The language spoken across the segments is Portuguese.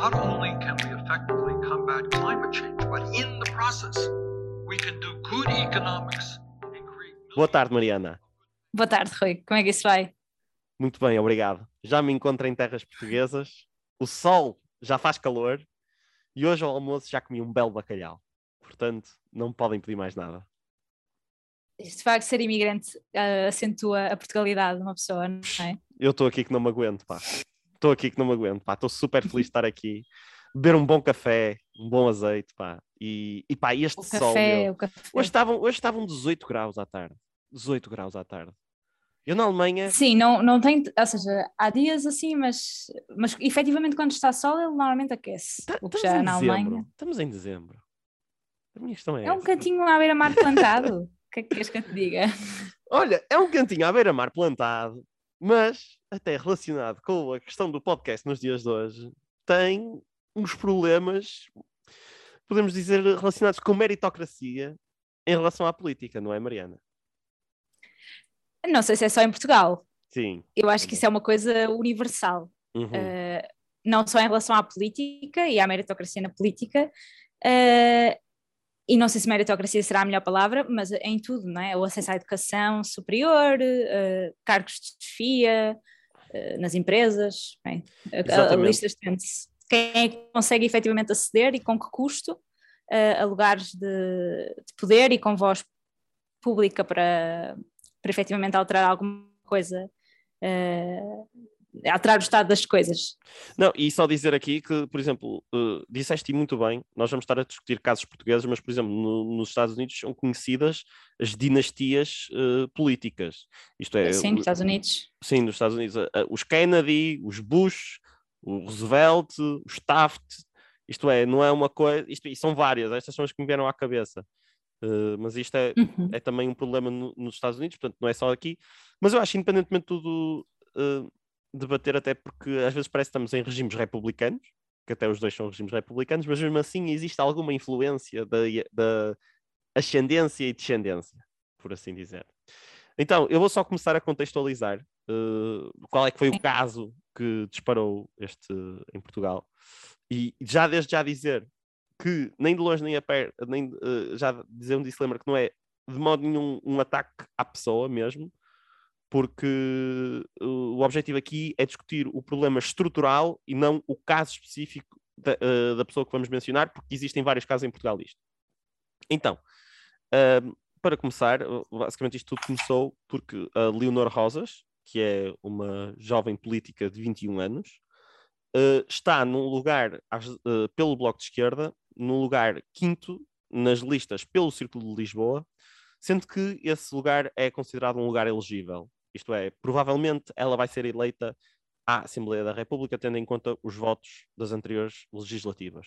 not only can we effectively combat climate change, but in the process, we can do good economics and create. Boa tarde, Mariana. Boa tarde, Rui. Como é que isso vai? Muito bem, obrigado. Já me encontro em terras portuguesas, o sol já faz calor e hoje ao almoço já comi um belo bacalhau. Portanto, não me podem pedir mais nada. Isto de facto ser imigrante uh, acentua a Portugalidade de uma pessoa, não é? Eu estou aqui que não me aguento, pá. Estou aqui que não me aguento, pá. Estou super feliz de estar aqui. Beber um bom café, um bom azeite, pá. E, e pá, este O sol. café, meu. Hoje estavam, hoje estavam 18 graus à tarde. 18 graus à tarde. Eu na Alemanha. Sim, não, não tem, ou seja, há dias assim, mas, mas efetivamente quando está sol ele normalmente aquece. tá- o que já em na dezembro. Alemanha. Estamos em dezembro. A minha questão é, É um essa. cantinho à beira-mar plantado. O que é que queres que eu te diga? Olha, é um cantinho à beira-mar plantado, mas até relacionado com a questão do podcast nos dias de hoje, tem uns problemas, podemos dizer, relacionados com meritocracia em relação à política, não é, Mariana? Não sei se é só em Portugal. Sim. Eu acho que isso é uma coisa universal. Uhum. Uh, não só em relação à política e à meritocracia na política, uh, e não sei se meritocracia será a melhor palavra, mas em tudo, não é? O acesso à educação superior, uh, cargos de chefia, nas empresas, bem, a- a, lista estende-se. Quem é que consegue efetivamente aceder e com que custo uh, a lugares de, de poder e com voz pública para, para efetivamente alterar alguma coisa, uh, alterar o estado das coisas. Não, e só dizer aqui que, por exemplo, eh, disseste muito bem, nós vamos estar a discutir casos portugueses, mas, por exemplo, no- nos Estados Unidos são conhecidas as dinastias eh, políticas. Isto é, Sim, nos Estados Unidos. Sim, nos Estados Unidos. a- Os Kennedy, os Bush, o Roosevelt, os Taft, isto é, não é uma coisa, isto, e são várias, estas são as que me vieram à cabeça. Eh, mas isto é, Uhum. é também um problema no- nos Estados Unidos, portanto não é só aqui. Mas eu acho, independentemente de tudo, eh, debater até porque às vezes parece que estamos em regimes republicanos, que até os dois são regimes republicanos, mas mesmo assim existe alguma influência da, da ascendência e descendência, por assim dizer. Então, eu vou só começar a contextualizar eh, qual é que foi o caso que disparou este em Portugal. E já desde já dizer que nem de longe nem a perto, nem eh, já dizer um disclaimer que não é de modo nenhum um ataque à pessoa mesmo, porque eh, o objetivo aqui é discutir o problema estrutural e não o caso específico da, eh, da pessoa que vamos mencionar, porque existem vários casos em Portugal disto. Então, ahm, para começar, eh, basicamente isto tudo começou porque a Leonor Rosas, que é uma jovem política de 21 anos, eh, está num lugar, pelo Bloco de Esquerda, num lugar quinto nas listas pelo Círculo de Lisboa, sendo que esse lugar é considerado um lugar elegível. Isto é, provavelmente ela vai ser eleita à Assembleia da República, tendo em conta os votos das anteriores legislativas.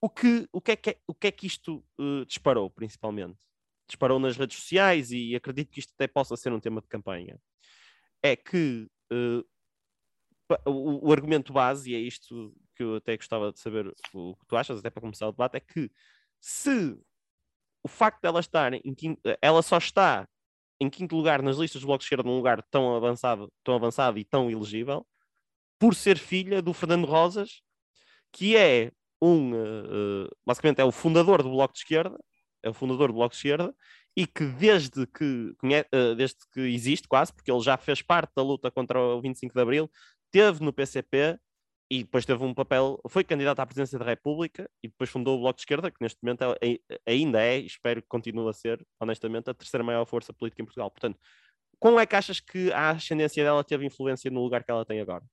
O que, o que, é, que, é- o que é que isto eh, disparou, principalmente? Disparou nas redes sociais e acredito que isto até possa ser um tema de campanha. É que pa- o, o argumento base, e é isto que eu até gostava de saber o que tu achas, até para começar o debate, é que se o facto dela estar em ela só está em quinto lugar nas listas do Bloco de Esquerda num lugar tão avançado, tão avançado e tão elegível, por ser filha do Fernando Rosas, que é um, eh, basicamente é o fundador do Bloco de Esquerda, é o fundador do Bloco de Esquerda, e que desde que, eh, desde que existe quase, porque ele já fez parte da luta contra o 25 de Abril, teve no PCP e depois teve um papel, foi candidato à presidência da República e depois fundou o Bloco de Esquerda, que neste momento é- é- ainda é, e espero que continue a ser, honestamente, a terceira maior força política em Portugal. Portanto, como é que achas que a ascendência dela teve influência no lugar que ela tem agora?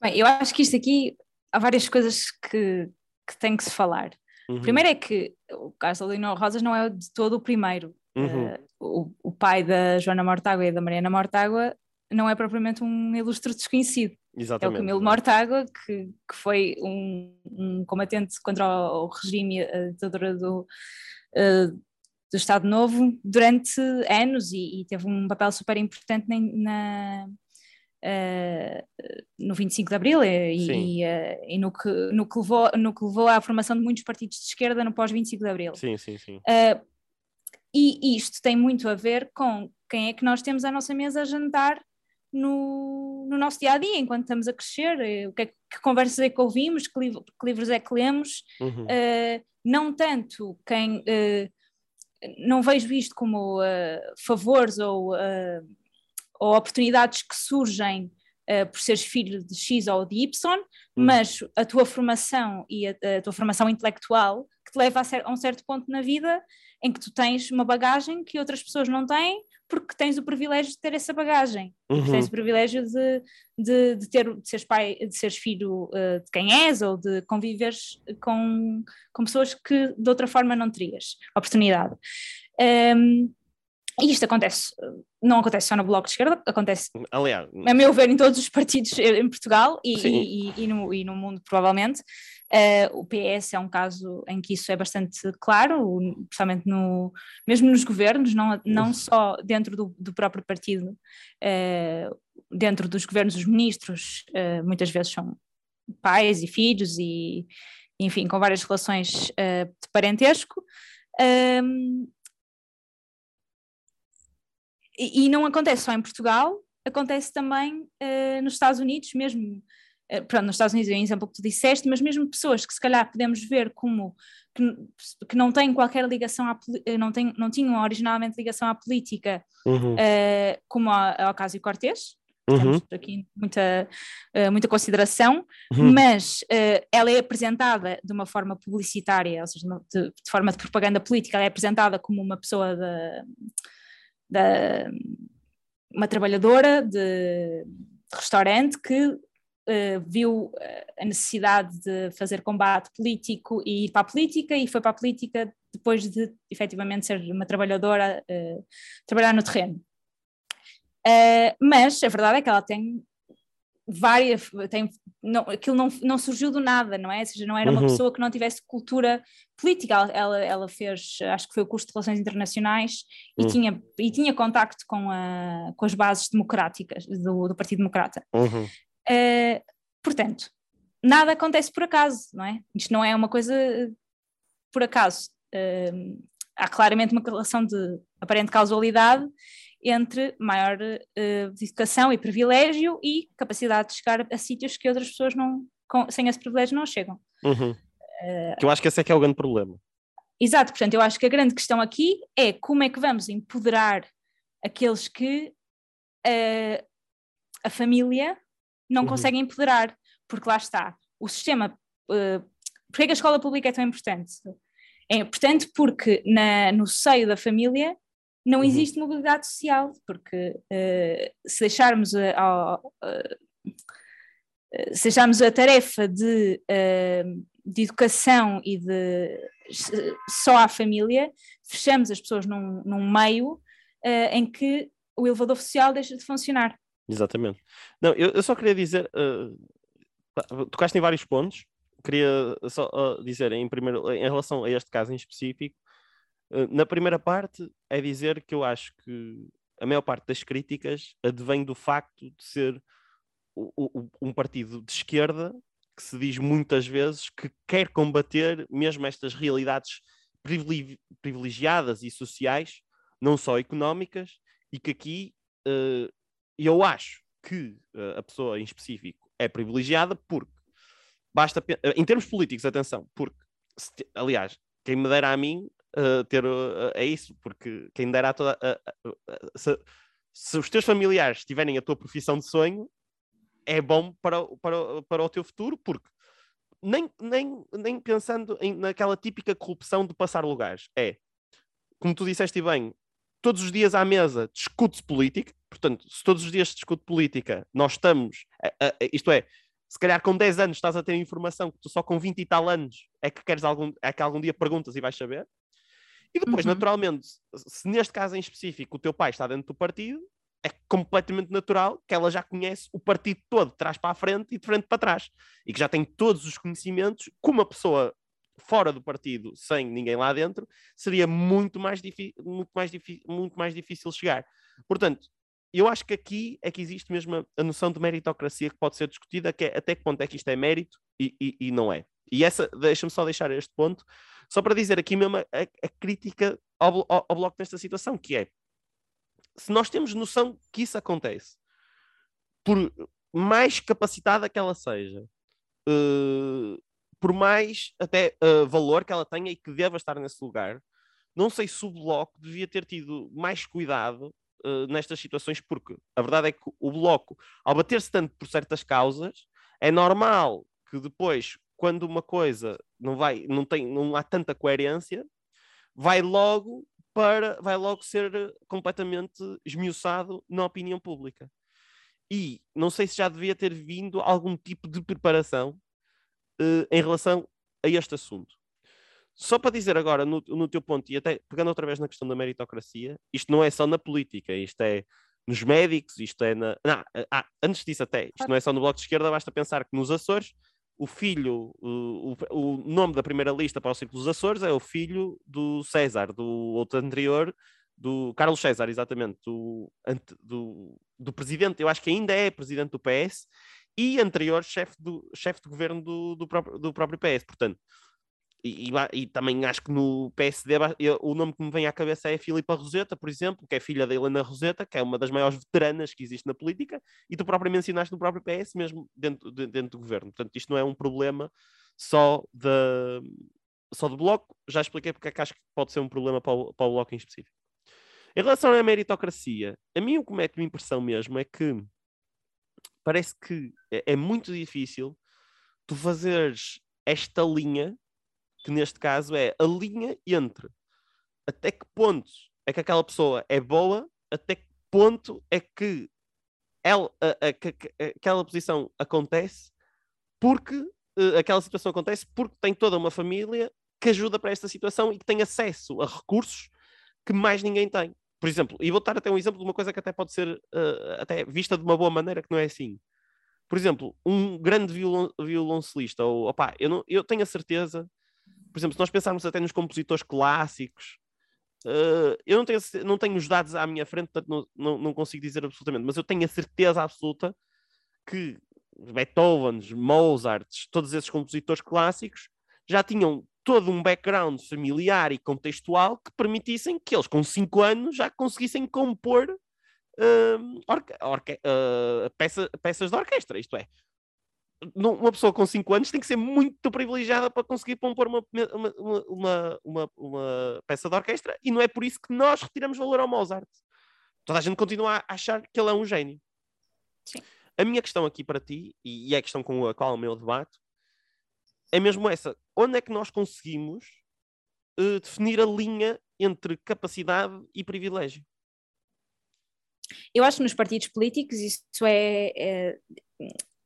Bem, eu acho que isto aqui há várias coisas que, que tem que se falar. Uhum, Primeiro é que o caso da Leonor Rosas não é de todo o primeiro. uhum, Eh, o, o pai da Joana Mortágua e da Mariana Mortágua não é propriamente um ilustre desconhecido. É o exatamente. Camilo Mortágua, que, que foi um, um combatente contra o, o regime a ditadura do, eh, do Estado Novo durante anos e, e teve um papel super importante na, na, eh, no 25 de Abril e, e, eh, e no, que, no, que levou, no que levou à formação de muitos partidos de esquerda no pós-25 de Abril. Sim, sim, sim. Uh, e isto tem muito a ver com quem é que nós temos à nossa mesa a jantar no, no nosso dia a dia, enquanto estamos a crescer, eh, o que, é, que conversas é que ouvimos, que, livro, que livros é que lemos, Uhum. uh, não tanto quem. Uh, não vejo isto como uh, favores ou, ou, oportunidades que surgem por seres filho de X ou de Y, uhum. mas a tua formação e a, a, tua formação intelectual que te leva a, ser, a um certo ponto na vida em que tu tens uma bagagem que outras pessoas não têm porque tens o privilégio de ter essa bagagem, uhum. tens o privilégio de, de, de, ter, de seres pai, de seres filho uh, de quem és ou de conviveres com, com pessoas que de outra forma não terias oportunidade. Um, e isto acontece, não acontece só no Bloco de Esquerda, acontece, Aliás, a meu ver, em todos os partidos em Portugal e, e, e, e, no, e no mundo, provavelmente. Uh, o PS é um caso em que isso é bastante claro, principalmente no, mesmo nos governos, não, não só dentro do, do próprio partido, uh, dentro dos governos, os ministros uh, muitas vezes são pais e filhos e, enfim, com várias relações de parentesco. E, e, não acontece só em Portugal, acontece também nos Estados Unidos, mesmo pronto, nos Estados Unidos é um exemplo que tu disseste, mas mesmo pessoas que se calhar podemos ver como que, que não têm qualquer ligação, à, não, têm, não tinham originalmente ligação à política, uhum. uh, como ao Ocasio Cortez, uhum. temos aqui muita, muita consideração, uhum. mas uh, ela é apresentada de uma forma publicitária, ou seja, de, de, forma de propaganda política, ela é apresentada como uma pessoa da, da uma trabalhadora de, de restaurante que Uh, viu a necessidade de fazer combate político e ir para a política e foi para a política depois de efetivamente ser uma trabalhadora, uh, trabalhar no terreno. Uh, mas a verdade é que ela tem várias, tem, não, aquilo não, não surgiu do nada, não é? Ou seja, não era uma Uhum. pessoa que não tivesse cultura política, ela, ela, ela fez, acho que foi o curso de Relações Internacionais e, Hum. tinha, e tinha contacto com, a, com as bases democráticas do, do Partido Democrata. Uhum. Uh, portanto, nada acontece por acaso, não é? Isto não é uma coisa uh, por acaso. Uh, há claramente uma relação de aparente causalidade entre maior uh, educação e privilégio e capacidade de chegar a sítios que outras pessoas não, com, sem esse privilégio não chegam. Uhum. Uh, eu acho que esse é que é o grande problema. Exato, portanto, eu acho que a grande questão aqui é como é que vamos empoderar aqueles que uh, a família não Uhum. consegue empoderar, porque lá está, o sistema. Uh, porque é que a escola pública é tão importante? É importante porque na, no seio da família não Uhum. existe mobilidade social, porque uh, se deixarmos a, a- se deixarmos a tarefa de, uh, de educação e de só à família, fechamos as pessoas num, num meio uh, em que o elevador social deixa de funcionar. Exatamente. Não, eu, eu só queria dizer, uh, tocaste em vários pontos, queria só uh, dizer em primeiro, em relação a este caso em específico, uh, na primeira parte é dizer que eu acho que a maior parte das críticas advém do facto de ser o- o- um partido de esquerda que se diz muitas vezes que quer combater mesmo estas realidades privile- privilegiadas e sociais, não só económicas, e que aqui uh, eu acho que uh, a pessoa em específico é privilegiada porque basta, uh, em termos políticos, atenção, porque, aliás, quem me dera a mim uh, ter uh, é isso, porque quem dera a toda. se, se os teus familiares tiverem a tua profissão de sonho, é bom para, para, para o teu futuro, porque nem, nem, nem pensando em, naquela típica corrupção de passar lugares, é como tu disseste bem, todos os dias à mesa discute-se política, portanto, se todos os dias se discute política, nós estamos, a- a- isto é, se calhar com 10 anos estás a ter informação que tu só com 20 e tal anos é que queres algum, é que algum dia perguntas e vais saber. E depois, Uhum. naturalmente, se neste caso em específico o teu pai está dentro do partido, é completamente natural que ela já conhece o partido todo, de trás para a frente e de frente para trás. E que já tem todos os conhecimentos, como uma pessoa fora do partido, sem ninguém lá dentro, seria muito mais, muito mais, muito mais difícil chegar. Portanto, eu acho que aqui é que existe mesmo a, noção de meritocracia que pode ser discutida, que é até que ponto é que isto é mérito e, e- e não é. E essa, deixa-me só deixar este ponto, só para dizer aqui mesmo a, a- crítica ao, ao- ao Bloco nesta situação, que é, se nós temos noção que isso acontece, por mais capacitada que ela seja, uh, por mais até uh, valor que ela tenha e que deva estar nesse lugar, não sei se o Bloco devia ter tido mais cuidado uh, nestas situações, porque a verdade é que o Bloco, ao bater-se tanto por certas causas, é normal que depois, quando uma coisa não vai, não tem, não há tanta coerência, vai logo para, vai logo ser completamente esmiuçado na opinião pública. E não sei se já devia ter vindo algum tipo de preparação uh, em relação a este assunto. Só para dizer agora, no, no teu ponto, e até pegando outra vez na questão da meritocracia, isto não é só na política, isto é nos médicos, isto é na. Não, ah, antes disso, até, isto não é só no Bloco de Esquerda, basta pensar que nos Açores, o filho, o, o, nome da primeira lista para o Círculo dos Açores é o filho do César, do outro anterior, do Carlos César, exatamente, do, do, do presidente, eu acho que ainda é presidente do PS, e anterior chefe do, chefe de governo do, do, próprio, do próprio PS. Portanto, e, e, também acho que no PSD eu, o nome que me vem à cabeça é Filipa Roseta, por exemplo, que é filha da Helena Roseta, que é uma das maiores veteranas que existe na política, e tu próprio mencionaste no próprio PS, mesmo dentro, de, dentro do governo. Portanto, isto não é um problema só, de, só do Bloco, já expliquei porque é que acho que pode ser um problema para o, para o Bloco em específico. Em relação à meritocracia, a mim o que mete-me impressão mesmo é que parece que é, é muito difícil tu fazeres esta linha que neste caso é a linha entre até que ponto é que aquela pessoa é boa, até que ponto é que, ela, a, a, que, aquela posição acontece porque uh, aquela situação acontece porque tem toda uma família que ajuda para esta situação e que tem acesso a recursos que mais ninguém tem. Por exemplo, e vou dar até um exemplo de uma coisa que até pode ser uh, até vista de uma boa maneira, que não é assim. Por exemplo, um grande violon, violoncelista, ou opá, eu, não, eu tenho a certeza por exemplo, se nós pensarmos até nos compositores clássicos, uh, eu não tenho, não tenho os dados à minha frente, portanto não, não, não, consigo dizer absolutamente, mas eu tenho a certeza absoluta que Beethoven, Mozart, todos esses compositores clássicos já tinham todo um background familiar e contextual que permitissem que eles, com 5 anos, já conseguissem compor uh, uh, peça, peças de orquestra. Isto é, uma pessoa com 5 anos tem que ser muito privilegiada para conseguir compor uma, uma, uma, uma, uma peça de orquestra e não é por isso que nós retiramos valor ao Mozart. Toda a gente continua a achar que ele é um gênio. Sim. A minha questão aqui para ti, e é a questão com a qual o meu debate, é mesmo essa. Onde é que nós conseguimos uh, definir a linha entre capacidade e privilégio? Eu acho que nos partidos políticos isso é, é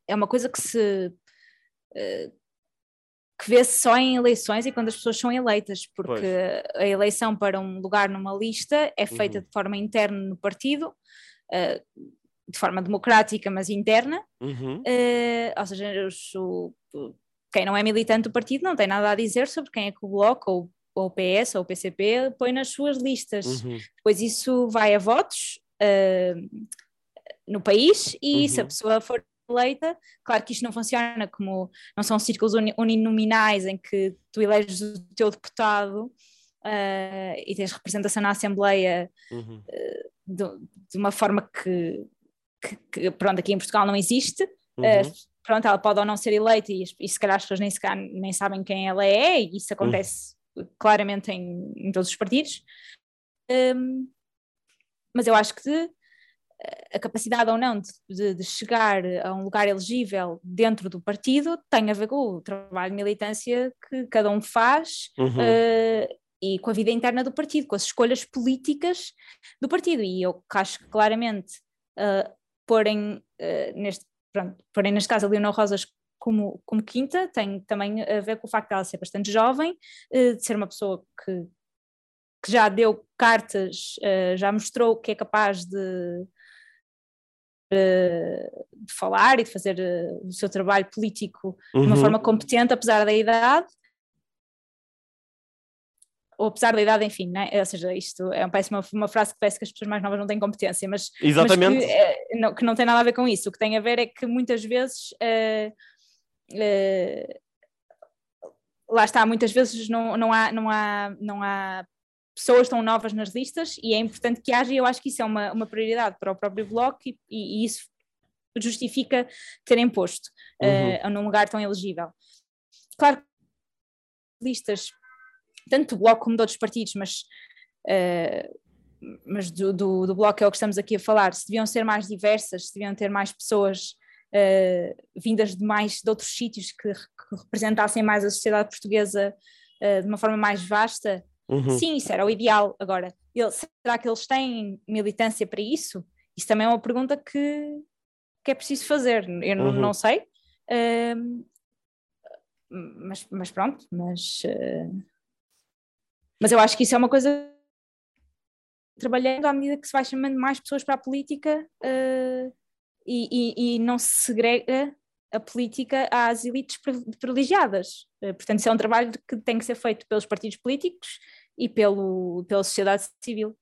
é uma coisa que se uh, que vê-se só em eleições e quando as pessoas são eleitas, porque pois. a eleição para um lugar numa lista é feita uhum. de forma interna no partido, uh, de forma democrática, mas interna, uhum. uh, ou seja, o, quem não é militante do partido não tem nada a dizer sobre quem é que o Bloco ou, ou o PS ou o PCP põe nas suas listas. Uhum. Depois isso vai a votos uh, no país e se a uhum. pessoa for eleita. Claro que isto não funciona como não são círculos uninominais em que tu eleges o teu deputado uh, e tens representação na Assembleia uhum. uh, de, de, uma forma que, que, que, pronto, aqui em Portugal não existe. Uhum. Uh, pronto, ela pode ou não ser eleita e, e se calhar as pessoas nem, sequer, nem sabem quem ela é, e isso acontece uhum. claramente em, em, todos os partidos. Um, mas eu acho que a capacidade ou não de, de, chegar a um lugar elegível dentro do partido tem a ver com o trabalho de militância que cada um faz uhum. uh, e com a vida interna do partido, com as escolhas políticas do partido. E eu acho que claramente uh, porem, uh, neste, pronto, porem neste caso a Leonor Rosas como, como quinta tem também a ver com o facto de ela ser bastante jovem, de ser uma pessoa que, que já deu cartas, já mostrou que é capaz de de falar e de fazer eh, o seu trabalho político uhum. de uma uhum. forma competente, apesar da idade. Ou apesar da idade, enfim, né? ou seja, isto é uma, uma frase que parece que as pessoas mais novas não têm competência, mas, Exatamente. Mas que, é, não, que, não, tem nada a ver com isso. O que tem a ver é que muitas vezes uh, lá está, muitas vezes não, não, há, não, há, não há pessoas tão novas nas listas e é importante que haja, e eu acho que isso é uma, uma prioridade para o próprio Bloco e, e, isso justifica terem posto uhum. uh, num lugar tão elegível. Claro que listas, tanto do Bloco como de outros partidos, mas, uh, mas do, do, do, Bloco é o que estamos aqui a falar, se deviam ser mais diversas, se deviam ter mais pessoas uh, vindas de mais de outros sítios que, que representassem mais a sociedade portuguesa de uma forma mais vasta, uhum. sim, isso era o ideal. Agora, ele, será que eles têm militância para isso? Isso também é uma pergunta que, que é preciso fazer. Eu uhum. não, sei. Uh, mas, mas pronto, mas, uh, mas eu acho que isso é uma coisa trabalhando à medida que se vai chamando mais pessoas para a política uh, e, e, e, não se segrega a política às elites privilegiadas. Uh, portanto, isso é um trabalho que tem que ser feito pelos partidos políticos e pelo, pela sociedade civil.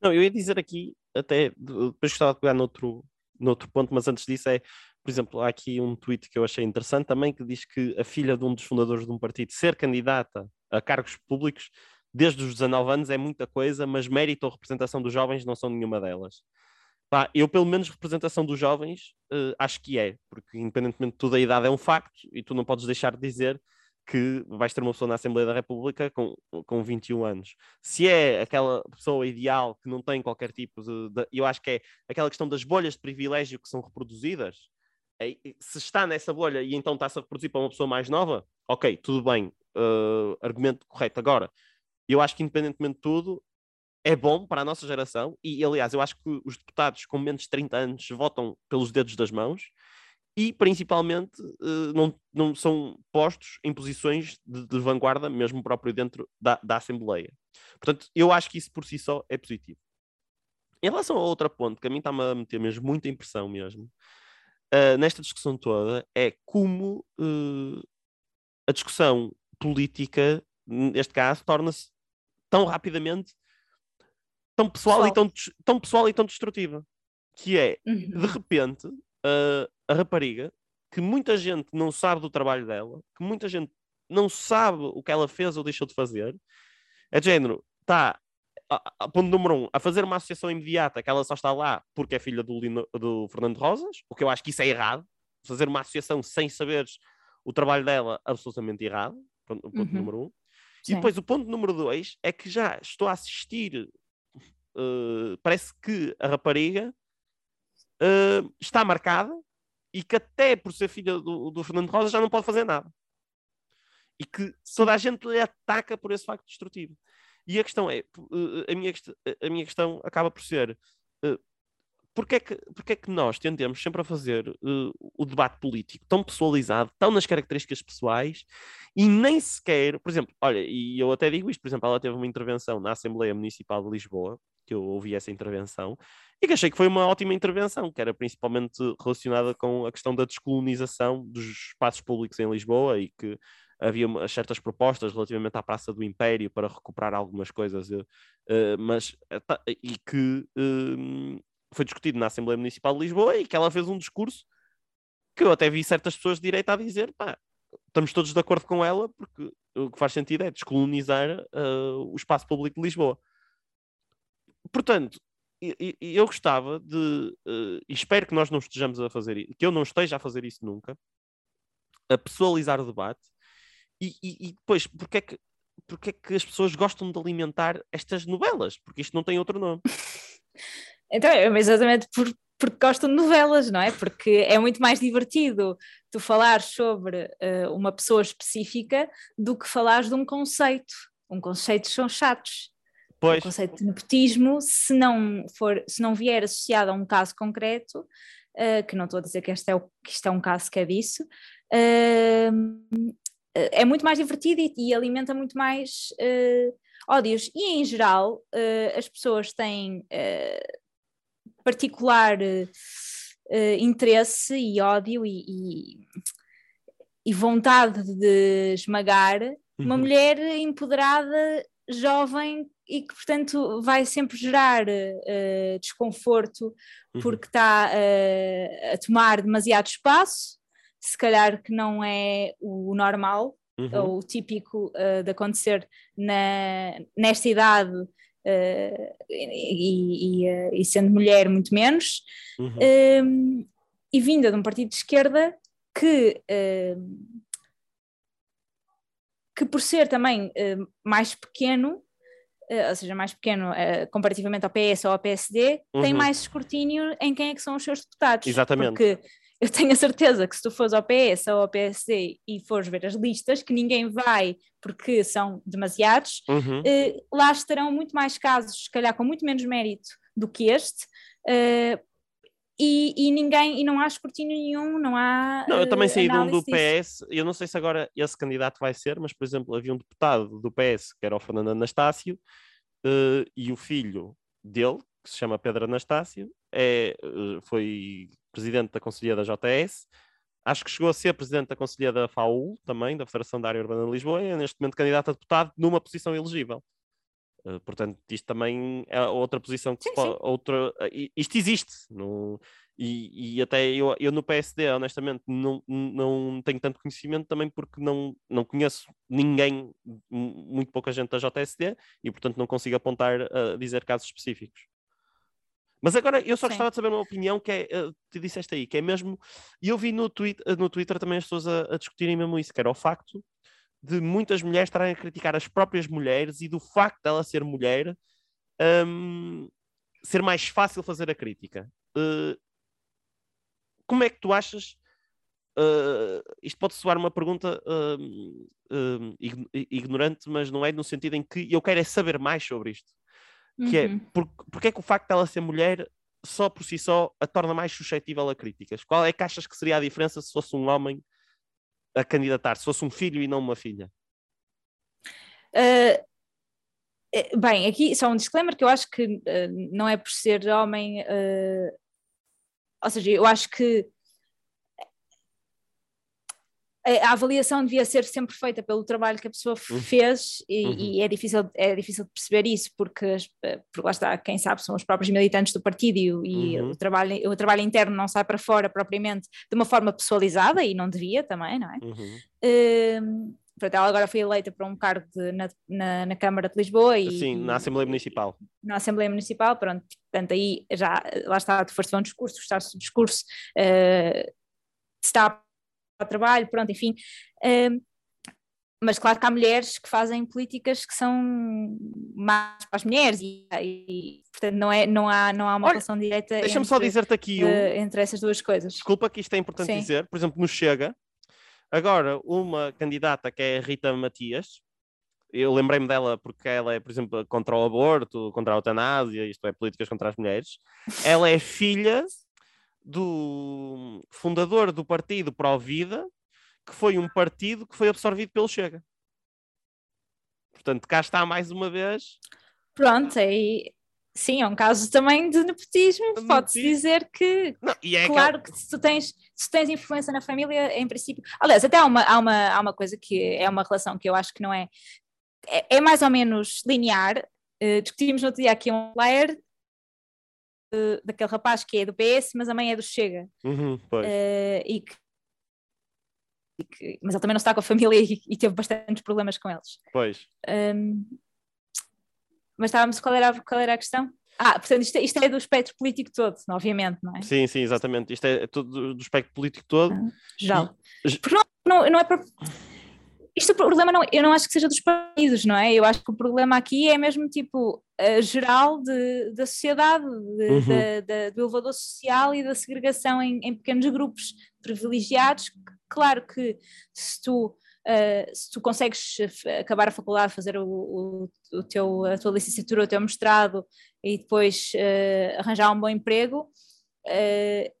Não, eu ia dizer aqui, até depois gostava de pegar noutro, noutro ponto, mas antes disso é, por exemplo, há aqui um tweet que eu achei interessante também que diz que a filha de um dos fundadores de um partido ser candidata a cargos públicos desde os 19 anos é muita coisa, mas mérito ou representação dos jovens não são nenhuma delas. Pá, eu, pelo menos, representação dos jovens, uh, acho que é, porque independentemente de tudo, a idade é um facto e tu não podes deixar de dizer que vais ter uma pessoa na Assembleia da República com, com 21 anos. Se é aquela pessoa ideal que não tem qualquer tipo de, de Eu acho que é aquela questão das bolhas de privilégio que são reproduzidas. É, se está nessa bolha e então está-se a reproduzir para uma pessoa mais nova, ok, tudo bem, uh, argumento correto. Agora, eu acho que independentemente de tudo, é bom para a nossa geração e, aliás, eu acho que os deputados com menos de 30 anos votam pelos dedos das mãos e principalmente uh, não, não são postos em posições de, de vanguarda, mesmo próprio dentro da, da, Assembleia. Portanto, eu acho que isso por si só é positivo. Em relação a outra ponto, que a mim está-me a meter mesmo muita impressão mesmo, uh, nesta discussão toda, é como uh, a discussão política, neste caso, torna-se tão rapidamente tão pessoal, pessoal. E tão, tão pessoal e tão destrutiva. Que é, uhum. de repente, uh, a rapariga, que muita gente não sabe do trabalho dela, que muita gente não sabe o que ela fez ou deixou de fazer, é de género, está, ponto número um, a fazer uma associação imediata que ela só está lá porque é filha do, Lino, do Fernando Rosas, o que eu acho que isso é errado, fazer uma associação sem saberes o trabalho dela, absolutamente errado, ponto, ponto uhum. número um. Sim. E depois o ponto número dois é que já estou a assistir, uh, parece que a rapariga uh, está marcada e que até por ser filha do, do Fernando Rosa já não pode fazer nada. E que toda a gente lhe ataca por esse facto destrutivo. E a questão é, a minha, a minha questão acaba por ser, porque é, que, porque é que nós tendemos sempre a fazer uh, o debate político tão pessoalizado, tão nas características pessoais, e nem sequer, por exemplo, olha, e eu até digo isto, por exemplo, ela teve uma intervenção na Assembleia Municipal de Lisboa, que eu ouvi essa intervenção, e que achei que foi uma ótima intervenção, que era principalmente relacionada com a questão da descolonização dos espaços públicos em Lisboa e que havia certas propostas relativamente à Praça do Império para recuperar algumas coisas, uh, mas uh, e que uh, foi discutido na Assembleia Municipal de Lisboa e que ela fez um discurso que eu até vi certas pessoas de direita a dizer, pá, estamos todos de acordo com ela, porque o que faz sentido é descolonizar o espaço público de Lisboa. Portanto, eu gostava de, uh, e espero que nós não estejamos a fazer que eu não esteja a fazer isso nunca, a pessoalizar o debate e, e, e depois, porque é, que, porque é que as pessoas gostam de alimentar estas novelas? Porque isto não tem outro nome. então, é exatamente por, porque gostam de novelas, não é? Porque é muito mais divertido tu falar sobre uh, uma pessoa específica do que falares de um conceito. Um conceito são chatos. Pois. O conceito de nepotismo, se não, for, se não vier associado a um caso concreto, uh, que não estou a dizer que, este é o, que isto é um caso que é disso, uh, é muito mais divertido e, e alimenta muito mais uh, ódios. E em geral, as pessoas têm particular interesse e ódio e, e, e vontade de esmagar uma uhum. mulher empoderada, jovem, e que, portanto, vai sempre gerar uh, desconforto uhum. porque está uh, a tomar demasiado espaço, se calhar que não é o normal uhum. ou o típico uh, de acontecer na, nesta idade. E, e, e, sendo mulher, muito menos. Uhum. Um, e vinda de um partido de esquerda que, uh, que por ser também mais pequeno, ou seja, mais pequeno comparativamente ao PS ou ao PSD, uhum. tem mais escrutínio em quem é que são os seus deputados. Exatamente. Porque eu tenho a certeza que se tu fores ao PS ou ao PSD e fores ver as listas, que ninguém vai porque são demasiados, uhum. lá estarão muito mais casos, se calhar com muito menos mérito do que este, uh, e, e, ninguém, e não há escrutínio nenhum, não há. Não, eu também saí de um do PS, eu não sei se agora esse candidato vai ser, mas por exemplo, havia um deputado do PS que era o Fernando Anastácio, uh, e o filho dele, que se chama Pedro Anastácio, é, uh, foi presidente da Conselhia da JS, acho que chegou a ser presidente da Conselhia da FAU, também, da Federação da Área Urbana de Lisboa, e é neste momento candidato a deputado numa posição elegível. Uh, portanto, isto também é outra posição que sim, pode, sim. outra, uh, isto existe no, e, e, até eu, eu no PSD, honestamente, não, não tenho tanto conhecimento também porque não, não conheço ninguém, muito pouca gente da JSD e portanto não consigo apontar a dizer casos específicos. Mas agora eu só gostava de saber uma opinião que é, te disseste aí, que é mesmo, e eu vi no, tweet, no Twitter também as pessoas a, a discutirem mesmo isso, que era o facto de muitas mulheres estarem a criticar as próprias mulheres e do facto dela ser mulher um, ser mais fácil fazer a crítica. Uh, como é que tu achas? Uh, isto pode soar uma pergunta uh, ignorante, mas não é no sentido em que eu quero é saber mais sobre isto. Que é, uhum. por, porque é que o facto dela ser mulher só por si só a torna mais suscetível a críticas? Qual é que achas que seria a diferença se fosse um homem a candidatar, se fosse um filho e não uma filha? Uh, bem, aqui só um disclaimer que eu acho que uh, não é por ser homem, uh, ou seja, eu acho que a avaliação devia ser sempre feita pelo trabalho que a pessoa uhum. fez e, uhum. e, é, difícil, é difícil de perceber isso porque, porque lá está, quem sabe são os próprios militantes do partido e, e uhum. o, trabalho, o trabalho interno não sai para fora propriamente de uma forma pessoalizada e não devia também, não é? Uhum. Uh, Portanto, ela agora foi eleita para um cargo de, na, na, na, Câmara de Lisboa e. Sim, na Assembleia Municipal. Na Assembleia Municipal, pronto. Portanto, aí já, lá está, tu foste um discurso, gostaste do discurso, uh, está ao trabalho, pronto, enfim. Uh, mas claro que há mulheres que fazem políticas que são mais para as mulheres e, e portanto não, é, não, há, não há uma Olha, relação direta deixa-me só dizer-te aqui um... uh, entre essas duas coisas. Desculpa que isto é importante Sim. dizer, por exemplo, no Chega, agora uma candidata que é a Rita Matias, eu lembrei-me dela porque ela é, por exemplo, contra o aborto, contra a eutanásia, isto é, políticas contra as mulheres. Ela é filha do fundador do partido Pro Vida, que foi um partido que foi absorvido pelo Chega. Portanto, cá está mais uma vez. Pronto, aí sim, é um caso também de nepotismo. Pode-se dizer que, Não, é claro que... que se tu, tens, se tens influência na família, em princípio. Aliás, até há uma, há, uma, há uma coisa que é uma relação que eu acho que não é. É, é mais ou menos linear. Uh, discutimos no outro dia aqui um player daquele rapaz que é do PS, mas a mãe é do Chega. Uhum, uh, e, que, e, que, mas ele também não está com a família e, e teve bastantes problemas com eles. Pois. Um, mas estávamos, qual era, qual era a questão? Ah, portanto, isto é, isto é, do espectro político todo, obviamente, não é? Sim, sim, exatamente. Isto é, tudo do espectro político todo. Ah, já. Porque não, não, não é para isto o problema não, eu não acho que seja dos partidos, não é? Eu acho que o problema aqui é mesmo tipo geral de, da sociedade, de, uhum. da, da, do elevador social e da segregação em, em, pequenos grupos privilegiados. Claro que se tu, uh, se tu consegues acabar a faculdade, fazer o, o, o, teu, a tua licenciatura, o teu mestrado e depois uh, arranjar um bom emprego, uh,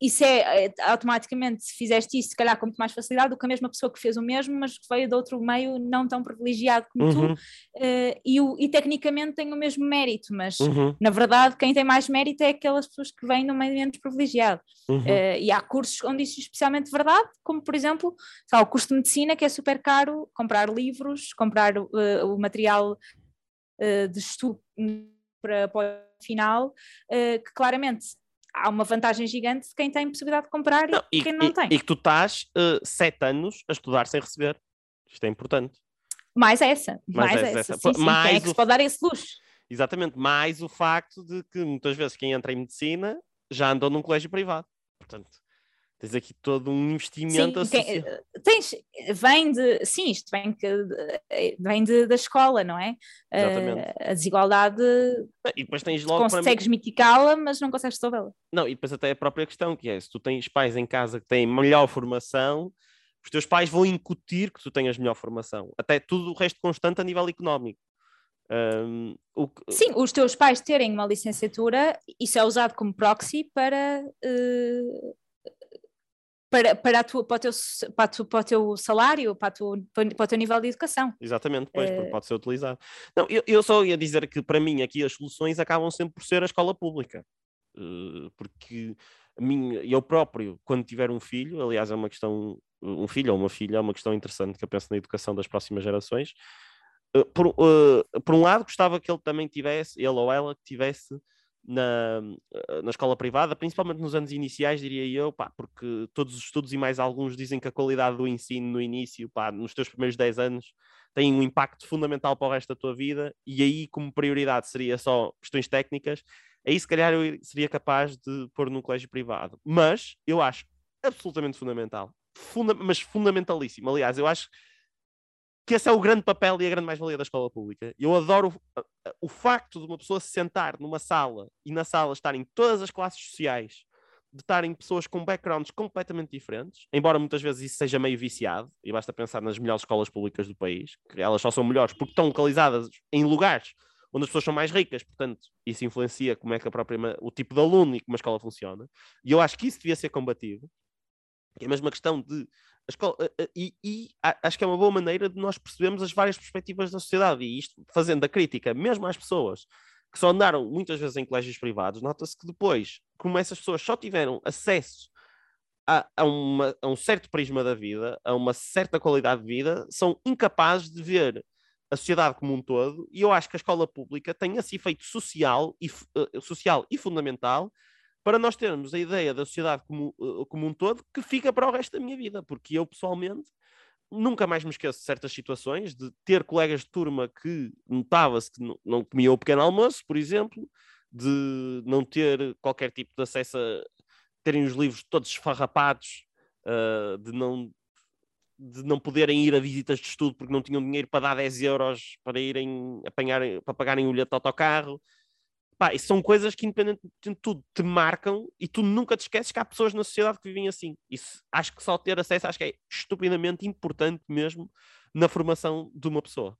isso é, é, automaticamente, se fizeste isso, se calhar com muito mais facilidade do que a mesma pessoa que fez o mesmo, mas que veio de outro meio não tão privilegiado como uhum. tu, uh, e, o, e tecnicamente tem o mesmo mérito, mas uhum. na verdade quem tem mais mérito é aquelas pessoas que vêm no meio menos privilegiado. Uhum. Uh, e há cursos onde isso é especialmente verdade, como por exemplo o curso de medicina, que é super caro, comprar livros, comprar uh, o material de estudo para, para o final, que claramente há uma vantagem gigante de quem tem possibilidade de comprar não, e, e, quem não e, tem. E que tu estás uh, sete anos a estudar sem receber. Isto é importante. Mais essa, mais, mais essa. essa. Sim, sim. Mais quem é que o... se pode dar esse luxo? Exatamente, mais o facto de que muitas vezes quem entra em medicina já andou num colégio privado. Portanto, tens aqui todo um investimento sim, tem, tens, vem de, sim, isto vem, que, vem de, da escola, não é? Exatamente. a desigualdade e depois tens logo consegues mitigá-la, mas não consegues resolvê-la. Não, e depois até a própria questão, que é, se tu tens pais em casa que têm melhor formação, os teus pais vão incutir que tu tenhas melhor formação. Até tudo o resto constante a nível económico. Um, que... Sim, os teus pais terem uma licenciatura, isso é usado como proxy para, uh, para, para, a tua, para, o teu, para, tu, para o teu salário, para, tu, para o teu nível de educação. Exatamente, pois, uh... pode ser utilizado. Não, eu, eu só ia dizer que para mim aqui as soluções acabam sempre por ser a escola pública, uh, porque a mim, eu próprio, quando tiver um filho, aliás, é uma questão, um filho ou uma filha, é uma questão interessante que eu penso na educação das próximas gerações. Uh, por, por um lado, gostava que ele também tivesse, ele ou ela, que tivesse na, eh, na escola privada, principalmente nos anos iniciais, diria eu, pá, porque todos os estudos e mais alguns dizem que a qualidade do ensino no início, pá, nos teus primeiros 10 anos, tem um impacto fundamental para o resto da tua vida, e aí, como prioridade, seria só questões técnicas aí se calhar eu seria capaz de pôr num colégio privado. Mas eu acho absolutamente fundamental, funda mas fundamentalíssimo. Aliás, eu acho que esse é o grande papel e a grande mais-valia da escola pública. Eu adoro o, o facto de uma pessoa se sentar numa sala e na sala estarem todas as classes sociais, de estarem pessoas com backgrounds completamente diferentes, embora muitas vezes isso seja meio viciado, e basta pensar nas melhores escolas públicas do país, que elas só são melhores porque estão localizadas em lugares onde as pessoas são mais ricas, portanto, isso influencia como é que a própria, o tipo de aluno e como a escola funciona. E eu acho que isso devia ser combatido. É a questão de escola, e, e, acho que é uma boa maneira de nós percebermos as várias perspectivas da sociedade e isto fazendo a crítica mesmo às pessoas que só andaram muitas vezes em colégios privados, nota-se que depois, como essas pessoas só tiveram acesso a, a, uma, a um certo prisma da vida, a uma certa qualidade de vida, são incapazes de ver a sociedade como um todo, e eu acho que a escola pública tem esse efeito social e, uh, social e fundamental para nós termos a ideia da sociedade como, uh, como um todo que fica para o resto da minha vida, porque eu pessoalmente nunca mais me esqueço de certas situações, de ter colegas de turma que notava-se que não, não comiam o pequeno almoço, por exemplo, de não ter qualquer tipo de acesso a terem os livros todos esfarrapados, uh, de não de não poderem ir a visitas de estudo porque não tinham dinheiro para dar 10 euros para irem apanhar, para pagarem o bilhete de autocarro. Pá, isso são coisas que, independente de tudo, te marcam e tu nunca te esqueces que há pessoas na sociedade que vivem assim. Isso acho que só ter acesso acho que é estupidamente importante mesmo na formação de uma pessoa.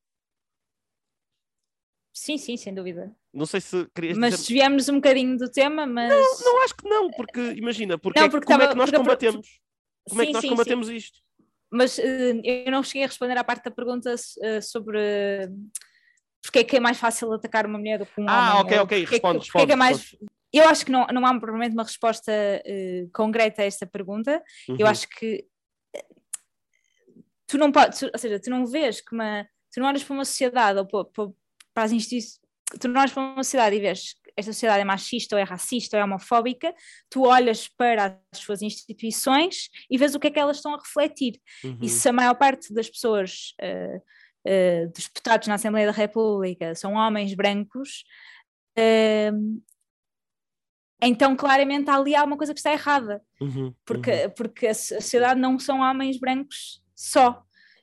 Sim, sim, sem dúvida. Não sei se querias Mas dizer... desviamos um bocadinho do tema, mas. Não, não acho que não, porque imagina, porque, não, é porque como tava, é que nós combatemos? Como sim, é que nós sim, combatemos sim. isto? mas uh, eu não cheguei a responder à parte da pergunta uh, sobre porque é que é mais fácil atacar uma mulher do que um ah, homem. Ah, ok, ok, responde, responde, é que é mais... Eu acho que não, não há provavelmente uma resposta uh, concreta a esta pergunta. Uhum. Eu acho que tu não podes, ou seja, tu não vês que uma. Tu não olhas para uma sociedade ou para, para, as instituições. Tu não olhas para uma sociedade e vês esta sociedade é machista ou é racista ou é homofóbica, tu olhas para as suas instituições e vês o que é que elas estão a refletir. Uhum. E se a maior parte das pessoas, uh, uh, dos deputados na Assembleia da República, são homens brancos, uh, então claramente ali há uma coisa que está errada, uhum. porque, uhum. porque a sociedade não são homens brancos só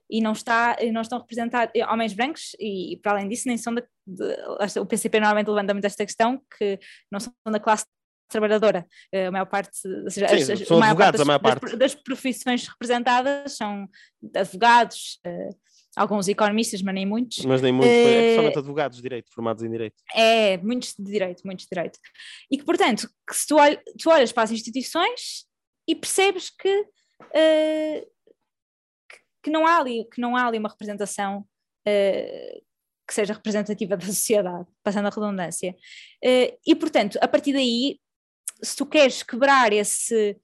e não, está, não estão representados homens brancos e, para além disso nem são da, de, o PCP normalmente levanta muito esta questão que não são da classe trabalhadora, a maior parte, seja, Sim, as, são maior advogados, parte das, a maior parte das, das, profissões representadas são advogados, uh, alguns economistas, mas nem muitos. Mas nem muitos, é principalmente advogados de direito, formados em direito. É, muitos de direito, muitos de direito. E que, portanto, que se tu, tu olhas para as instituições e percebes que uh, que não há ali, que não há ali uma representação uh, que seja representativa da sociedade, passando a redundância. Uh, e, portanto, a partir daí, se tu queres quebrar esse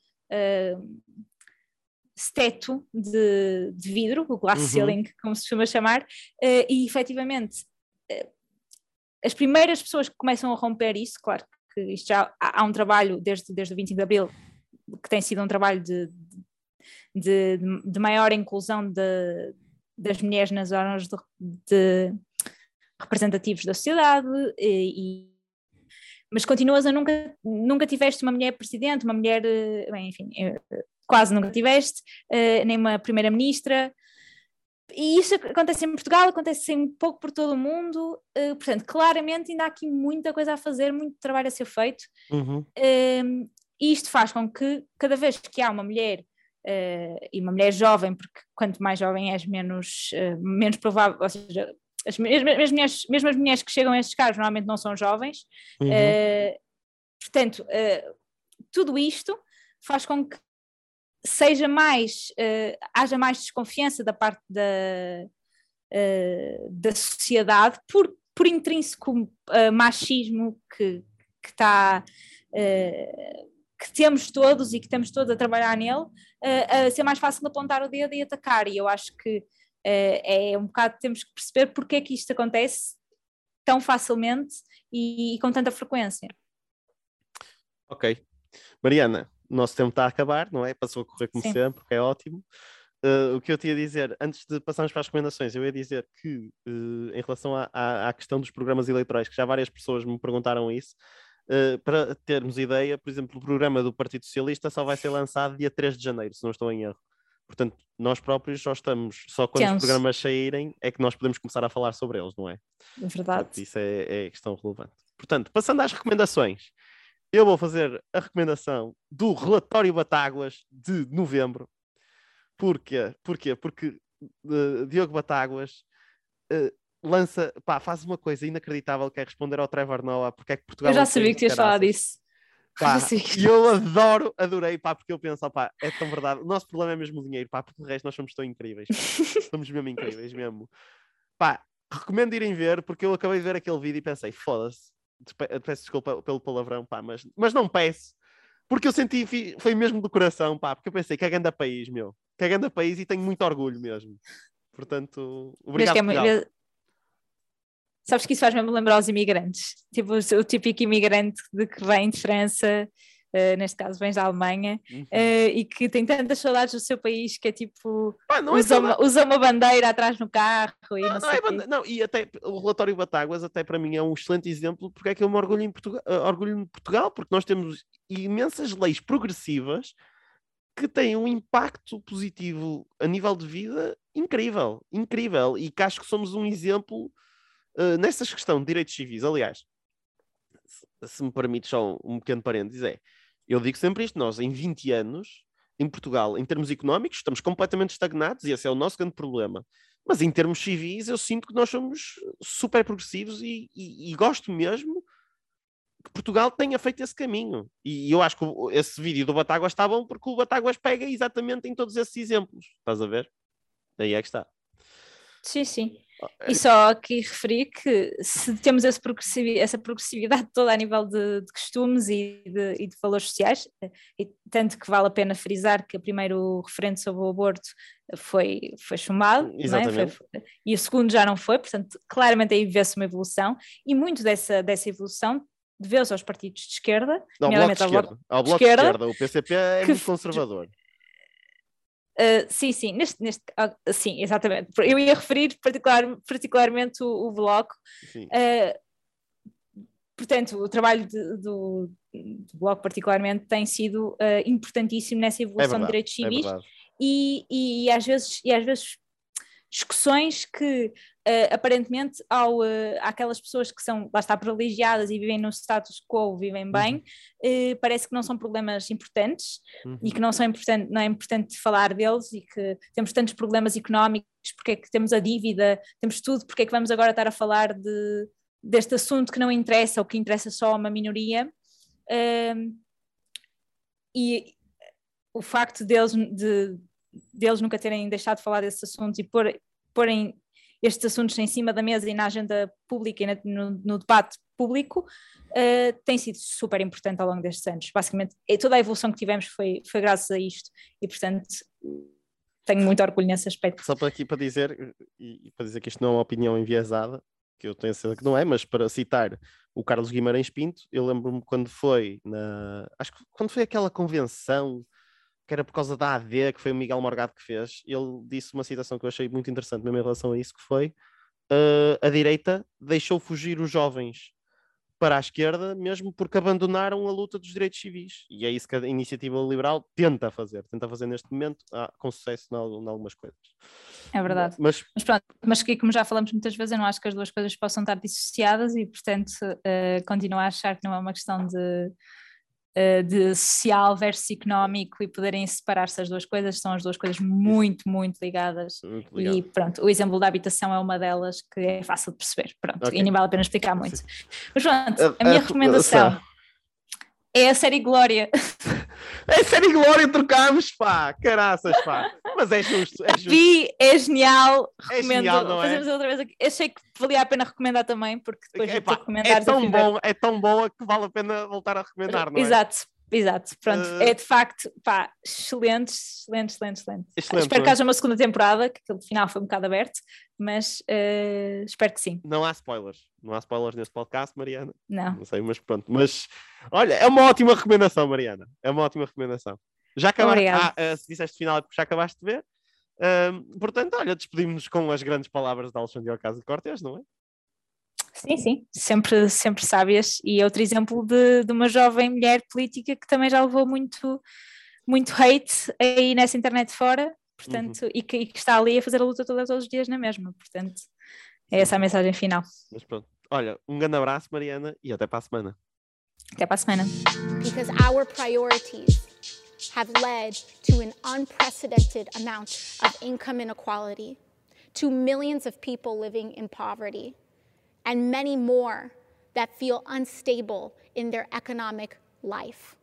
teto de, de, vidro, o glass uhum. ceiling, como se costuma chamar, e efetivamente as primeiras pessoas que começam a romper isso, claro que isto já há, há um trabalho desde, desde o 25 de Abril que tem sido um trabalho de, de, de maior inclusão de, das mulheres nas órgãos de, de representativos da sociedade e, e, mas continuas a nunca, nunca tiveste uma mulher presidente, uma mulher, bem, enfim, quase nunca tiveste, nem uma primeira-ministra, e isso acontece em Portugal, acontece um pouco por todo o mundo, uh, portanto, claramente ainda há aqui muita coisa a fazer, muito trabalho a ser feito, Uhum. uh, e isto faz com que cada vez que há uma mulher, uh, e uma mulher jovem, porque quanto mais jovem és, menos, menos provável, ou seja, as, mesmas, as mulheres, mesmo as mulheres que chegam a estes cargos normalmente não são jovens, Uhum. portanto, tudo isto faz com que seja mais, uh, haja mais desconfiança da parte da, uh, da sociedade por, por intrínseco uh, machismo que está que temos todos e que estamos todos a trabalhar nele, a ser mais fácil apontar o dedo e atacar. E eu acho que é um bocado temos que perceber porque é que isto acontece tão facilmente e, e com tanta frequência. Ok. Mariana, o nosso tempo está a acabar, não é? Passou a correr como Sim. sempre, que é ótimo. Uh, o que eu tinha a dizer, antes de passarmos para as recomendações, eu ia dizer que, uh, em relação à, à, à, questão dos programas eleitorais, que já várias pessoas me perguntaram isso, uh, para termos ideia, por exemplo, o programa do Partido Socialista só vai ser lançado dia 3 de janeiro, se não estou em erro. Portanto, nós próprios só estamos, só quando os programas saírem é que nós podemos começar a falar sobre eles, não é? É verdade. Portanto, isso é, é questão relevante. Portanto, passando às recomendações, eu vou fazer a recomendação do relatório Batáguas de novembro. Porquê? Porquê? Porque uh, Diogo Batáguas uh, lança, pá, faz uma coisa inacreditável que é responder ao Trevor Noah porque é que Portugal. Eu já sabia que tinhas falado disso. Pá, e eu adoro, adorei, pá, porque eu penso, pá, é tão verdade. O nosso problema é mesmo o dinheiro, pá, porque o resto nós somos tão incríveis. somos mesmo incríveis, mesmo. Pá, recomendo irem ver, porque eu acabei de ver aquele vídeo e pensei, foda-se, peço desculpa pelo palavrão, pá, mas, mas não peço. Porque eu senti, foi mesmo do coração, pá, porque eu pensei que é grande país, meu. Que é grande país e tenho muito orgulho mesmo. Portanto, obrigado. Mas que é, Sabes que isso faz-me lembrar os imigrantes. Tipo, o típico imigrante de que vem de França Uh, neste caso vens da Alemanha, uhum. uh, e que tem tantas saudades do seu país que é tipo ah, usa, é uma, usa, uma, bandeira atrás no carro e não, não, não, é não, e até o relatório Batáguas até para mim é um excelente exemplo porque é que eu me orgulho em Portugal, uh, orgulho em Portugal porque nós temos imensas leis progressivas que têm um impacto positivo a nível de vida incrível, incrível, e que acho que somos um exemplo uh, nessas questões de direitos civis, aliás se, se me permite só um, um pequeno parênteses, é eu digo sempre isto: nós, em 20 anos, em Portugal, em termos económicos, estamos completamente estagnados e esse é o nosso grande problema. Mas em termos civis, eu sinto que nós somos super progressivos e, e, e gosto mesmo que Portugal tenha feito esse caminho. E eu acho que esse vídeo do Batáguas está bom porque o Batáguas pega exatamente em todos esses exemplos. Estás a ver? Daí é que está. Sim, sim. E só aqui referir que se temos essa progressividade, essa progressividade toda a nível de, de costumes e de, e de, valores sociais, e tanto que vale a pena frisar que o primeiro referente sobre o aborto foi, foi chumbado, é? foi, e o segundo já não foi, portanto, claramente aí vê-se uma evolução, e muito dessa, dessa evolução deveu-se aos partidos de esquerda, não, ao bloco de esquerda. Ao bloco de esquerda, o PCP é muito conservador. Uh, sim, sim, neste, neste, uh, sim, exatamente. Eu ia referir particular, particularmente o, o Bloco. Uh, portanto, o trabalho de, do, do, Bloco, particularmente, tem sido importantíssimo nessa evolução é verdade, de direitos é civis é e, e, e, às vezes, e às vezes discussões que uh, aparentemente ao, uh, aquelas pessoas que são, lá está, privilegiadas e vivem no status quo, vivem bem, uhum. uh, parece que não são problemas importantes uhum. e que não, são importante, não é importante falar deles e que temos tantos problemas económicos, porque é que temos a dívida, temos tudo, porque é que vamos agora estar a falar de, deste assunto que não interessa ou que interessa só a uma minoria. e o facto deles de, deles nunca terem deixado de falar desses assuntos e pôr, porem estes assuntos em cima da mesa e na agenda pública e no, no debate público, uh, tem sido super importante ao longo destes anos. Basicamente, toda a evolução que tivemos foi, foi graças a isto e, portanto, tenho muito orgulho nesse aspecto. Só para aqui para dizer, e para dizer que isto não é uma opinião enviesada, que eu tenho certeza que não é, mas para citar o Carlos Guimarães Pinto, eu lembro-me quando foi na. Acho que quando foi aquela convenção que era por causa da AD, que foi o Miguel Morgado que fez, ele disse uma citação que eu achei muito interessante mesmo em relação a isso, que foi uh, a direita deixou fugir os jovens para a esquerda, mesmo porque abandonaram a luta dos direitos civis. E é isso que a iniciativa liberal tenta fazer. Tenta fazer neste momento, ah, com sucesso em algumas coisas. É verdade. Mas, Mas pronto, mas que como já falamos muitas vezes, eu não acho que as duas coisas possam estar dissociadas e, portanto, uh, continuo a achar que não é uma questão de, de social versus económico e poderem separar-se as duas coisas, são as duas coisas muito, muito ligadas. muito. E pronto, o exemplo da habitação é uma delas que é fácil de perceber. Pronto, Ok. e nem vale a pena explicar muito. Sim. Mas pronto, A- a minha recomendação recomendação. É a série Glória. É série Glória, trocámos, pá! Caraças, pá! Mas é justo, é justo. Vi, é genial, É recomendo. genial, não é? Fazemos outra vez aqui. Achei que valia a pena recomendar também, porque depois de Epá, recomendares é tão bom, é tão boa que vale a pena voltar a recomendar, não é? Exato, exato. Pronto, Eh, é de facto, pá, excelente, excelente, excelente, excelente. Excelente, espero que é? haja uma segunda temporada, que aquele final foi um bocado aberto, mas eh, espero que sim. Não há spoilers. Não há spoilers neste podcast, Mariana. Não. Não sei, mas pronto. Mas olha, é uma ótima recomendação, Mariana. É uma ótima recomendação. Já acabaste, ah, ah, se disseste final é porque já acabaste de ver. Portanto, olha, despedimos-nos com as grandes palavras de Alexandre Ocasio Cortez, não é? Sim, sim, sempre, sempre sábias. E outro exemplo de, de uma jovem mulher política que também já levou muito, muito hate aí nessa internet fora, portanto, Uhum. e, que, e que está ali a fazer a luta toda, todos os dias na mesma. Portanto, é essa a mensagem final. Mas pronto. Olha, um grande abraço, Mariana, e até para a semana. Até para a semana. because our priorities have led to an unprecedented amount of income inequality, to millions of people living in poverty, and many more that feel unstable in their economic life.